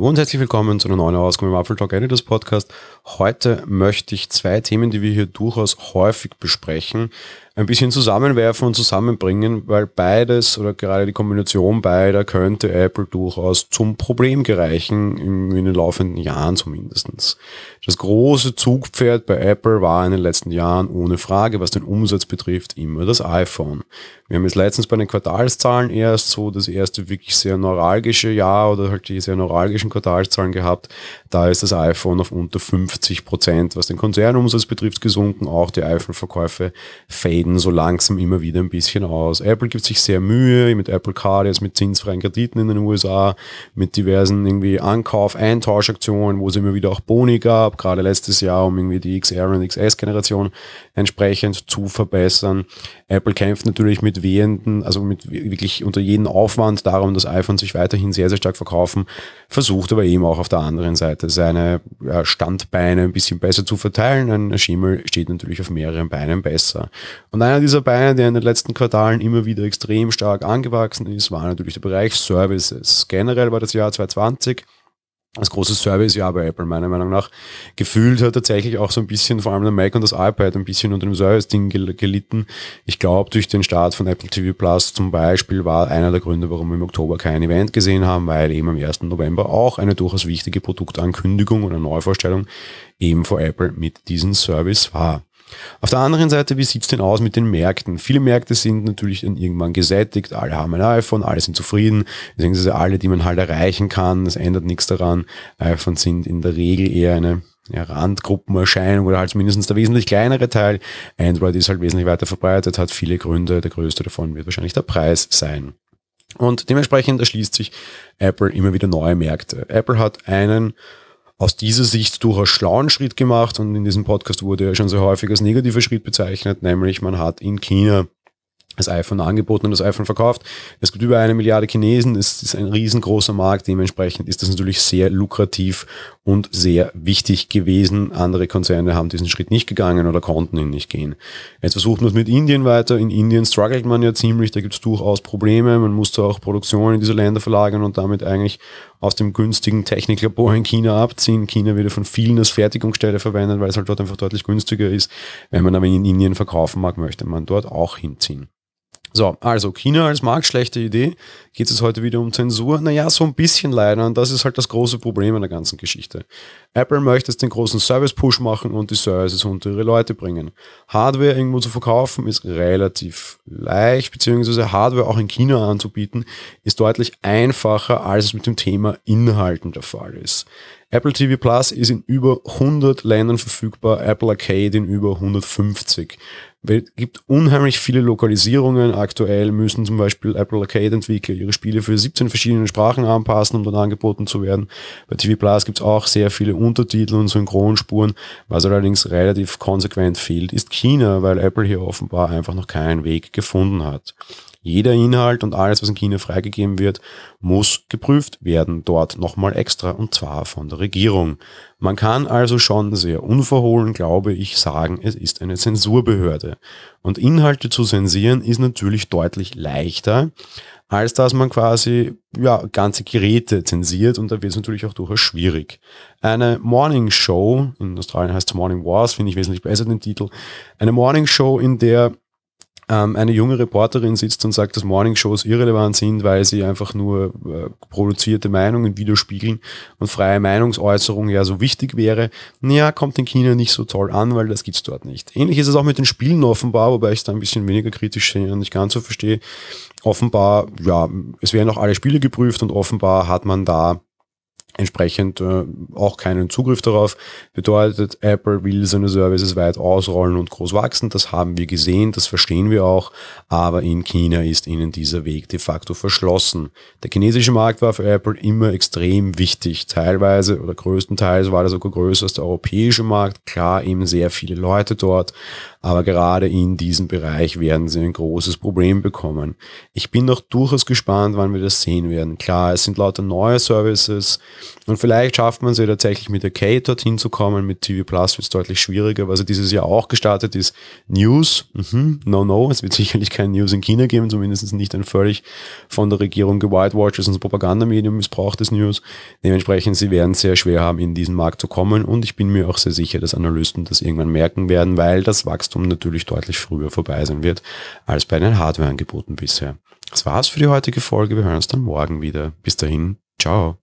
Hallo und herzlich willkommen zu einer neuen Ausgabe im Apple Talk Editors Podcast. Heute möchte ich zwei Themen, die wir hier durchaus häufig besprechen, ein bisschen zusammenwerfen und zusammenbringen, weil beides oder gerade die Kombination beider könnte Apple durchaus zum Problem gereichen, in, den laufenden Jahren zumindestens. Das große Zugpferd bei Apple war in den letzten Jahren ohne Frage, was den Umsatz betrifft, immer das iPhone. Wir haben jetzt letztens bei den Quartalszahlen erst so das erste wirklich sehr neuralgische Jahr oder halt die sehr neuralgischen Quartalszahlen gehabt. Da ist das iPhone auf unter 50 Prozent, was den Konzernumsatz betrifft, gesunken. Auch die iPhone-Verkäufe faden so langsam immer wieder ein bisschen aus. Apple gibt sich sehr Mühe mit Apple Card, jetzt mit zinsfreien Krediten in den USA, mit diversen irgendwie Ankauf-Eintauschaktionen, wo es immer wieder auch Boni gab, gerade letztes Jahr, um irgendwie die XR und XS-Generation entsprechend zu verbessern. Apple kämpft natürlich mit wehenden, also mit wirklich unter jeden Aufwand darum, dass iPhone sich weiterhin sehr, sehr stark verkaufen, versucht aber eben auch auf der anderen Seite seine Standbeine ein bisschen besser zu verteilen. Ein Schimmel steht natürlich auf mehreren Beinen besser. Und einer dieser Beine, der in den letzten Quartalen immer wieder extrem stark angewachsen ist, war natürlich der Bereich Services. Generell war das Jahr 2020 als großes Service-Jahr bei Apple, meiner Meinung nach. Gefühlt hat tatsächlich auch so ein bisschen, vor allem der Mac und das iPad, ein bisschen unter dem Service-Ding gelitten. Ich glaube, durch den Start von Apple TV Plus zum Beispiel war einer der Gründe, warum wir im Oktober kein Event gesehen haben, weil eben am 1. November auch eine durchaus wichtige Produktankündigung oder Neuvorstellung eben vor Apple mit diesem Service war. Auf der anderen Seite, wie sieht's denn aus mit den Märkten? Viele Märkte sind natürlich dann irgendwann gesättigt, alle haben ein iPhone, alle sind zufrieden, sind alle, die man halt erreichen kann, das ändert nichts daran. iPhones sind in der Regel eher eine ja, Randgruppenerscheinung oder halt zumindest der wesentlich kleinere Teil. Android ist halt wesentlich weiter verbreitet, hat viele Gründe, der größte davon wird wahrscheinlich der Preis sein. Und dementsprechend erschließt sich Apple immer wieder neue Märkte. Apple hat einen aus dieser Sicht durchaus schlauen Schritt gemacht und in diesem Podcast wurde ja schon sehr häufig als negativer Schritt bezeichnet, nämlich man hat in China das iPhone angeboten und das iPhone verkauft. Es gibt über eine Milliarde Chinesen, es ist ein riesengroßer Markt, dementsprechend ist das natürlich sehr lukrativ und sehr wichtig gewesen. Andere Konzerne haben diesen Schritt nicht gegangen oder konnten ihn nicht gehen. Jetzt versucht man es mit Indien weiter. In Indien struggelt man ja ziemlich, da gibt es durchaus Probleme. Man musste auch Produktion in diese Länder verlagern und damit eigentlich aus dem günstigen Techniklabor in China abziehen. China wird von vielen als Fertigungsstelle verwendet, weil es halt dort einfach deutlich günstiger ist. Wenn man aber in Indien verkaufen mag, möchte man dort auch hinziehen. So, also China als Markt, schlechte Idee. Geht es heute wieder um Zensur? Naja, so ein bisschen leider. Und das ist halt das große Problem in der ganzen Geschichte. Apple möchte jetzt den großen Service-Push machen und die Services unter ihre Leute bringen. Hardware irgendwo zu verkaufen ist relativ leicht, beziehungsweise Hardware auch in China anzubieten, ist deutlich einfacher, als es mit dem Thema Inhalten der Fall ist. Apple TV Plus ist in über 100 Ländern verfügbar, Apple Arcade in über 150. Es gibt unheimlich viele Lokalisierungen. Aktuell müssen zum Beispiel Apple Arcade-Entwickler ihre Spiele für 17 verschiedene Sprachen anpassen, um dann angeboten zu werden. Bei TV Plus gibt es auch sehr viele Untertitel und Synchronspuren. Was allerdings relativ konsequent fehlt, ist China, weil Apple hier offenbar einfach noch keinen Weg gefunden hat. Jeder Inhalt und alles, was in China freigegeben wird, muss geprüft werden, dort nochmal extra und zwar von der Regierung. Man kann also schon sehr unverhohlen, glaube ich, sagen, es ist eine Zensurbehörde. Und Inhalte zu zensieren ist natürlich deutlich leichter, als dass man quasi ja, ganze Geräte zensiert und da wird es natürlich auch durchaus schwierig. Eine Morning Show, in Australien heißt es Morning Wars, finde ich wesentlich besser den Titel, eine Morning Show, in der ähm, eine junge Reporterin sitzt und sagt, dass Morningshows irrelevant sind, weil sie einfach nur äh, produzierte Meinungen widerspiegeln und freie Meinungsäußerung ja so wichtig wäre, naja, kommt in China nicht so toll an, weil das gibt's dort nicht. Ähnlich ist es auch mit den Spielen offenbar, wobei ich da ein bisschen weniger kritisch sehe und nicht ganz so verstehe. Offenbar, ja, es werden auch alle Spiele geprüft und offenbar hat man da entsprechend äh, auch keinen Zugriff darauf. Bedeutet, Apple will seine Services weit ausrollen und groß wachsen. Das haben wir gesehen, das verstehen wir auch. Aber in China ist ihnen dieser Weg de facto verschlossen. Der chinesische Markt war für Apple immer extrem wichtig. Teilweise oder größtenteils war er sogar größer als der europäische Markt. Klar, eben sehr viele Leute dort. Aber gerade in diesem Bereich werden sie ein großes Problem bekommen. Ich bin noch durchaus gespannt, wann wir das sehen werden. Klar, es sind lauter neue Services Und vielleicht schafft man es ja tatsächlich mit Arcade dorthin zu kommen. Mit TV Plus wird es deutlich schwieriger. Was ja dieses Jahr auch gestartet ist, News. Mhm. No, no. Es wird sicherlich kein News in China geben, zumindest nicht ein völlig von der Regierung gewhitewatches und Propagandamedium missbrauchtes News. Dementsprechend, sie werden sehr schwer haben, in diesen Markt zu kommen. Und ich bin mir auch sehr sicher, dass Analysten das irgendwann merken werden, weil das Wachstum natürlich deutlich früher vorbei sein wird als bei den Hardware-Angeboten bisher. Das war's für die heutige Folge. Wir hören uns dann morgen wieder. Bis dahin, ciao.